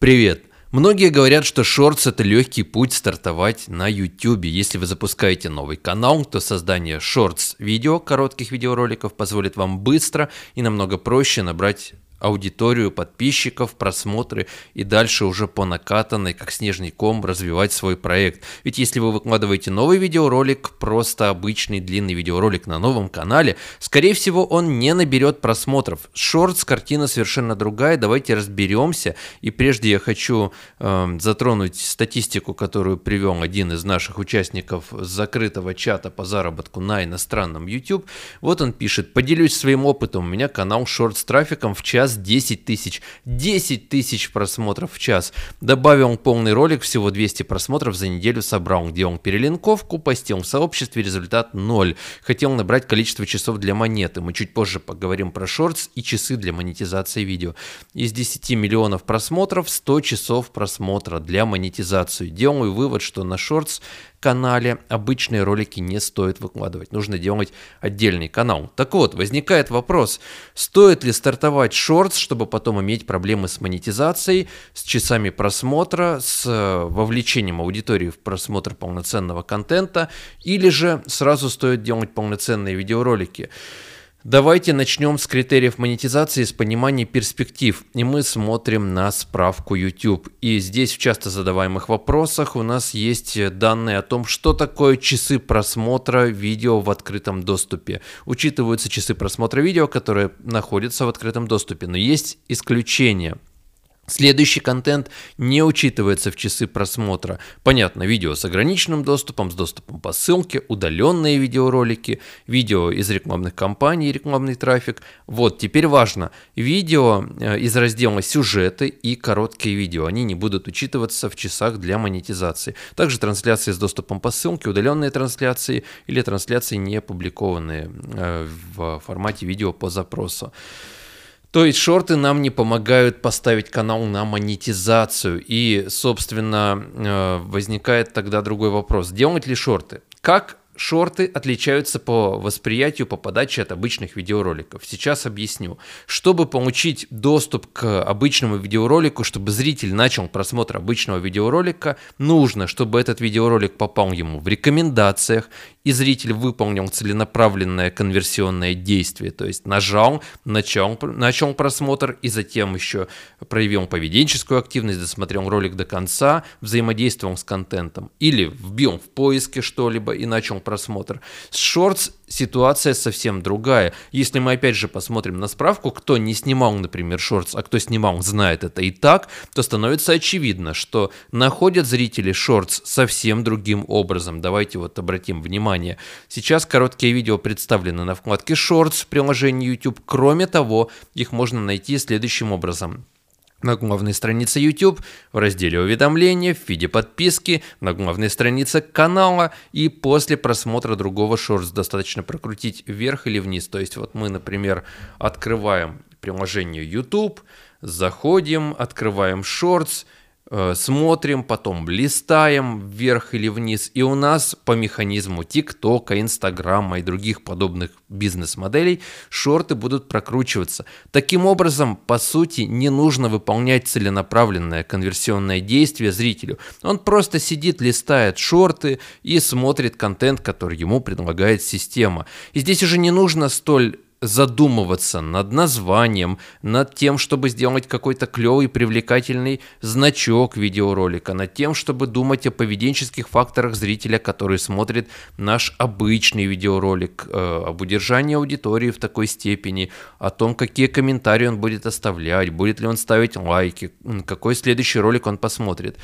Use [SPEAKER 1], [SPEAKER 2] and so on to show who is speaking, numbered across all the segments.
[SPEAKER 1] Привет! Многие говорят, что шортс это легкий путь стартовать на YouTube. Если вы запускаете новый канал, то создание шортс видео, коротких видеороликов, позволит вам быстро и намного проще набрать аудиторию, подписчиков, просмотры и дальше уже по накатанной, как снежный ком, развивать свой проект. Ведь если вы выкладываете новый видеоролик, просто обычный длинный видеоролик на новом канале, скорее всего он не наберет просмотров. Шортс, картина совершенно другая, давайте разберемся. И прежде я хочу э, затронуть статистику, которую привел один из наших участников закрытого чата по заработку на иностранном YouTube. Вот он пишет, поделюсь своим опытом, у меня канал шорт с трафиком в час час 10 тысяч. 10 тысяч просмотров в час. Добавил полный ролик, всего 200 просмотров за неделю собрал, где он перелинковку, постил в сообществе, результат 0. Хотел набрать количество часов для монеты. Мы чуть позже поговорим про шортс и часы для монетизации видео. Из 10 миллионов просмотров 100 часов просмотра для монетизации. Делаю вывод, что на шортс канале обычные ролики не стоит выкладывать. Нужно делать отдельный канал. Так вот, возникает вопрос, стоит ли стартовать шортс, чтобы потом иметь проблемы с монетизацией, с часами просмотра, с э, вовлечением аудитории в просмотр полноценного контента, или же сразу стоит делать полноценные видеоролики. Давайте начнем с критериев монетизации, с понимания перспектив. И мы смотрим на справку YouTube. И здесь в часто задаваемых вопросах у нас есть данные о том, что такое часы просмотра видео в открытом доступе. Учитываются часы просмотра видео, которые находятся в открытом доступе. Но есть исключения. Следующий контент не учитывается в часы просмотра. Понятно, видео с ограниченным доступом, с доступом по ссылке, удаленные видеоролики, видео из рекламных кампаний, рекламный трафик. Вот, теперь важно, видео э, из раздела сюжеты и короткие видео, они не будут учитываться в часах для монетизации. Также трансляции с доступом по ссылке, удаленные трансляции или трансляции не опубликованные э, в формате видео по запросу. То есть шорты нам не помогают поставить канал на монетизацию. И, собственно, э, возникает тогда другой вопрос. Делать ли шорты? Как Шорты отличаются по восприятию, по подаче от обычных видеороликов. Сейчас объясню. Чтобы получить доступ к обычному видеоролику, чтобы зритель начал просмотр обычного видеоролика, нужно, чтобы этот видеоролик попал ему в рекомендациях, и зритель выполнил целенаправленное конверсионное действие, то есть нажал, начал, начал просмотр и затем еще проявил поведенческую активность, досмотрел ролик до конца, взаимодействовал с контентом или вбил в поиске что-либо и начал просмотр. С шортс ситуация совсем другая. Если мы опять же посмотрим на справку, кто не снимал, например, шортс, а кто снимал, знает это и так, то становится очевидно, что находят зрители шортс совсем другим образом. Давайте вот обратим внимание. Сейчас короткие видео представлены на вкладке шортс в приложении YouTube. Кроме того, их можно найти следующим образом на главной странице YouTube, в разделе уведомления, в виде подписки, на главной странице канала и после просмотра другого шортс достаточно прокрутить вверх или вниз. То есть вот мы, например, открываем приложение YouTube, заходим, открываем шортс, смотрим, потом листаем вверх или вниз, и у нас по механизму ТикТока, Инстаграма и других подобных бизнес-моделей шорты будут прокручиваться. Таким образом, по сути, не нужно выполнять целенаправленное конверсионное действие зрителю. Он просто сидит, листает шорты и смотрит контент, который ему предлагает система. И здесь уже не нужно столь задумываться над названием, над тем, чтобы сделать какой-то клевый, привлекательный значок видеоролика, над тем, чтобы думать о поведенческих факторах зрителя, который смотрит наш обычный видеоролик, э, об удержании аудитории в такой степени, о том, какие комментарии он будет оставлять, будет ли он ставить лайки, какой следующий ролик он посмотрит.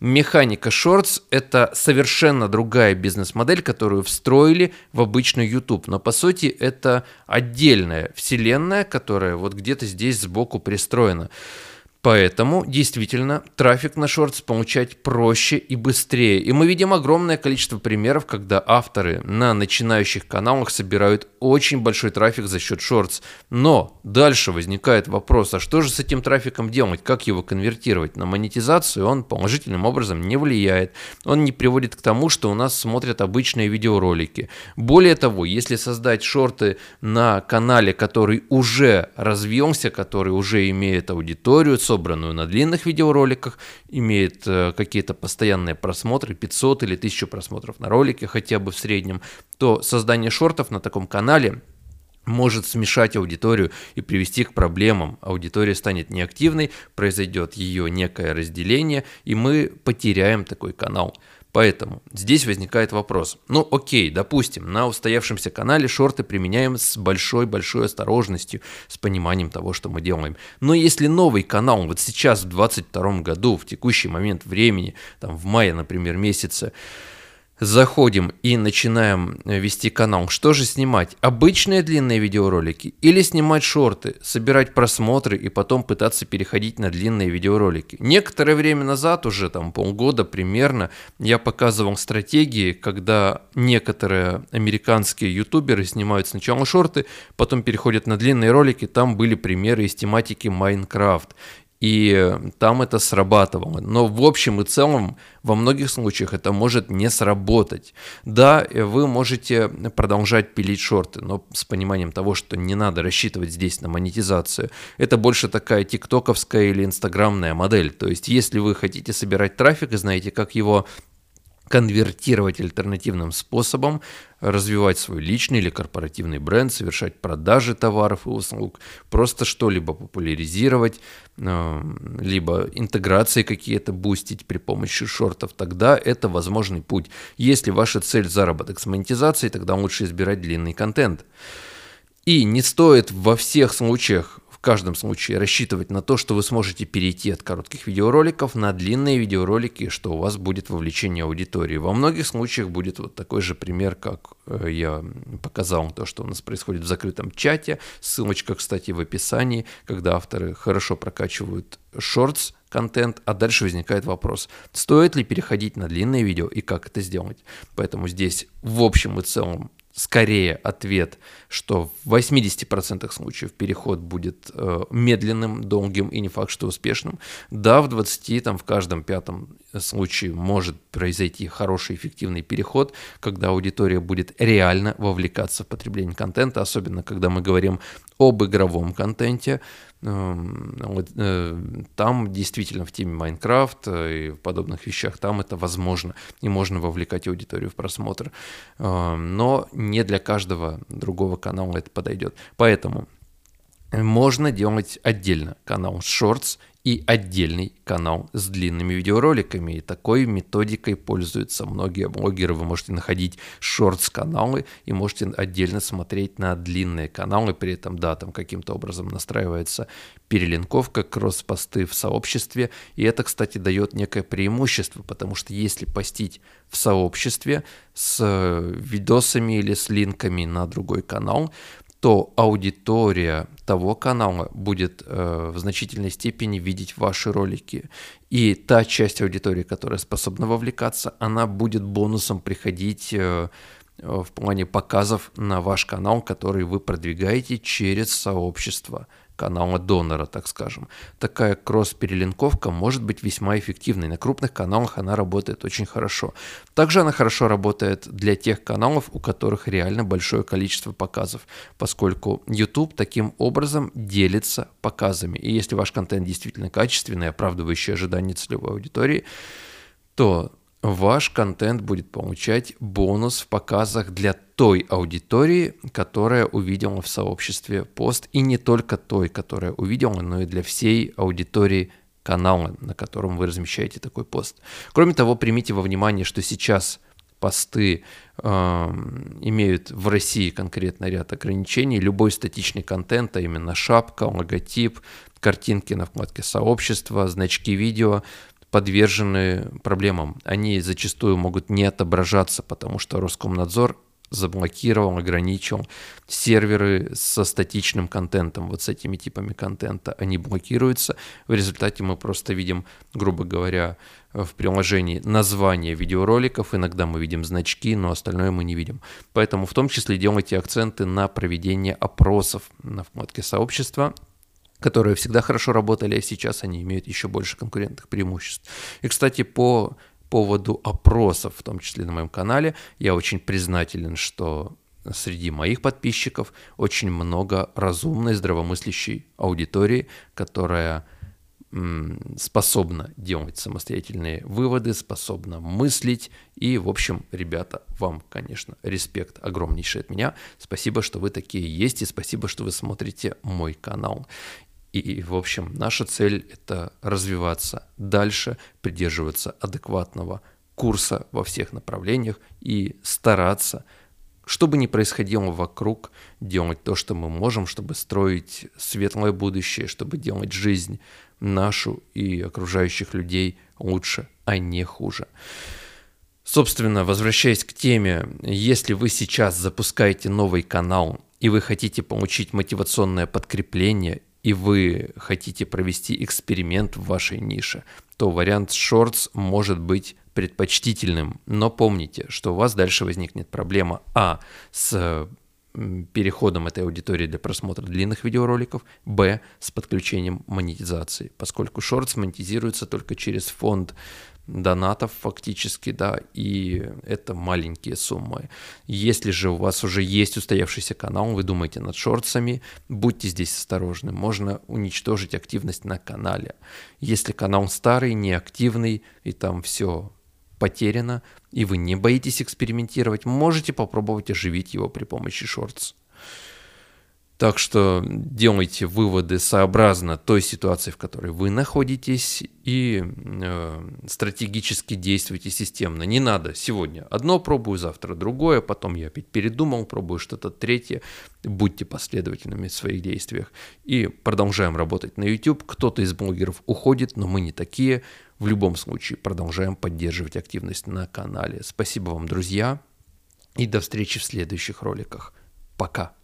[SPEAKER 1] Механика Shorts – это совершенно другая бизнес-модель, которую встроили в обычный YouTube, но по сути это отдельно отдельная вселенная, которая вот где-то здесь сбоку пристроена. Поэтому действительно трафик на шортс получать проще и быстрее. И мы видим огромное количество примеров, когда авторы на начинающих каналах собирают очень большой трафик за счет шортс. Но дальше возникает вопрос, а что же с этим трафиком делать, как его конвертировать? На монетизацию он положительным образом не влияет. Он не приводит к тому, что у нас смотрят обычные видеоролики. Более того, если создать шорты на канале, который уже развился, который уже имеет аудиторию, собранную на длинных видеороликах, имеет э, какие-то постоянные просмотры, 500 или 1000 просмотров на ролике хотя бы в среднем, то создание шортов на таком канале может смешать аудиторию и привести к проблемам. Аудитория станет неактивной, произойдет ее некое разделение, и мы потеряем такой канал. Поэтому здесь возникает вопрос. Ну окей, допустим, на устоявшемся канале шорты применяем с большой-большой осторожностью, с пониманием того, что мы делаем. Но если новый канал вот сейчас в 2022 году, в текущий момент времени, там в мае, например, месяце, заходим и начинаем э, вести канал, что же снимать? Обычные длинные видеоролики или снимать шорты, собирать просмотры и потом пытаться переходить на длинные видеоролики? Некоторое время назад, уже там полгода примерно, я показывал стратегии, когда некоторые американские ютуберы снимают сначала шорты, потом переходят на длинные ролики, там были примеры из тематики Майнкрафт и там это срабатывало. Но в общем и целом во многих случаях это может не сработать. Да, вы можете продолжать пилить шорты, но с пониманием того, что не надо рассчитывать здесь на монетизацию. Это больше такая тиктоковская или инстаграмная модель. То есть если вы хотите собирать трафик и знаете, как его конвертировать альтернативным способом, развивать свой личный или корпоративный бренд, совершать продажи товаров и услуг, просто что-либо популяризировать, э, либо интеграции какие-то бустить при помощи шортов, тогда это возможный путь. Если ваша цель заработок с монетизацией, тогда лучше избирать длинный контент. И не стоит во всех случаях каждом случае рассчитывать на то, что вы сможете перейти от коротких видеороликов на длинные видеоролики, что у вас будет вовлечение аудитории. Во многих случаях будет вот такой же пример, как э, я показал, то, что у нас происходит в закрытом чате. Ссылочка, кстати, в описании, когда авторы хорошо прокачивают шортс, контент, а дальше возникает вопрос, стоит ли переходить на длинное видео и как это сделать. Поэтому здесь в общем и целом скорее ответ, что в 80% случаев переход будет э, медленным, долгим и не факт, что успешным. Да, в 20, там, в каждом пятом случае может произойти хороший эффективный переход, когда аудитория будет реально вовлекаться в потребление контента, особенно когда мы говорим об игровом контенте. Эм, э, там действительно в теме Майнкрафт и в подобных вещах там это возможно и можно вовлекать аудиторию в просмотр. Эм, но не для каждого другого канала это подойдет. Поэтому можно делать отдельно канал Shorts и отдельный канал с длинными видеороликами. И такой методикой пользуются многие блогеры. Вы можете находить шортс-каналы и можете отдельно смотреть на длинные каналы. При этом, да, там каким-то образом настраивается перелинковка, кросс-посты в сообществе. И это, кстати, дает некое преимущество, потому что если постить в сообществе с видосами или с линками на другой канал, то аудитория того канала будет э, в значительной степени видеть ваши ролики. И та часть аудитории, которая способна вовлекаться, она будет бонусом приходить э, в плане показов на ваш канал, который вы продвигаете через сообщество канала донора, так скажем. Такая кросс-перелинковка может быть весьма эффективной. На крупных каналах она работает очень хорошо. Также она хорошо работает для тех каналов, у которых реально большое количество показов, поскольку YouTube таким образом делится показами. И если ваш контент действительно качественный, оправдывающий ожидания целевой аудитории, то ваш контент будет получать бонус в показах для той аудитории, которая увидела в сообществе пост, и не только той, которая увидела, но и для всей аудитории канала, на котором вы размещаете такой пост. Кроме того, примите во внимание, что сейчас посты э, имеют в России конкретно ряд ограничений. Любой статичный контент, а именно шапка, логотип, картинки на вкладке сообщества, значки видео подвержены проблемам. Они зачастую могут не отображаться, потому что Роскомнадзор заблокировал, ограничил серверы со статичным контентом, вот с этими типами контента, они блокируются. В результате мы просто видим, грубо говоря, в приложении название видеороликов, иногда мы видим значки, но остальное мы не видим. Поэтому в том числе делайте акценты на проведение опросов на вкладке сообщества, которые всегда хорошо работали, а сейчас они имеют еще больше конкурентных преимуществ. И, кстати, по поводу опросов, в том числе на моем канале, я очень признателен, что среди моих подписчиков очень много разумной, здравомыслящей аудитории, которая способна делать самостоятельные выводы, способна мыслить. И, в общем, ребята, вам, конечно, респект огромнейший от меня. Спасибо, что вы такие есть, и спасибо, что вы смотрите мой канал. И, в общем, наша цель – это развиваться дальше, придерживаться адекватного курса во всех направлениях и стараться – что бы ни происходило вокруг, делать то, что мы можем, чтобы строить светлое будущее, чтобы делать жизнь нашу и окружающих людей лучше, а не хуже. Собственно, возвращаясь к теме, если вы сейчас запускаете новый канал и вы хотите получить мотивационное подкрепление и вы хотите провести эксперимент в вашей нише, то вариант Shorts может быть предпочтительным. Но помните, что у вас дальше возникнет проблема А с переходом этой аудитории для просмотра длинных видеороликов, б с подключением монетизации, поскольку шортс монетизируется только через фонд донатов фактически, да, и это маленькие суммы. Если же у вас уже есть устоявшийся канал, вы думаете над шортсами, будьте здесь осторожны, можно уничтожить активность на канале. Если канал старый, неактивный, и там все потеряно, и вы не боитесь экспериментировать, можете попробовать оживить его при помощи шортс. Так что делайте выводы сообразно той ситуации, в которой вы находитесь, и э, стратегически действуйте системно. Не надо сегодня одно пробую, завтра другое, потом я опять передумал, пробую что-то третье. Будьте последовательными в своих действиях. И продолжаем работать на YouTube. Кто-то из блогеров уходит, но мы не такие. В любом случае продолжаем поддерживать активность на канале. Спасибо вам, друзья, и до встречи в следующих роликах. Пока.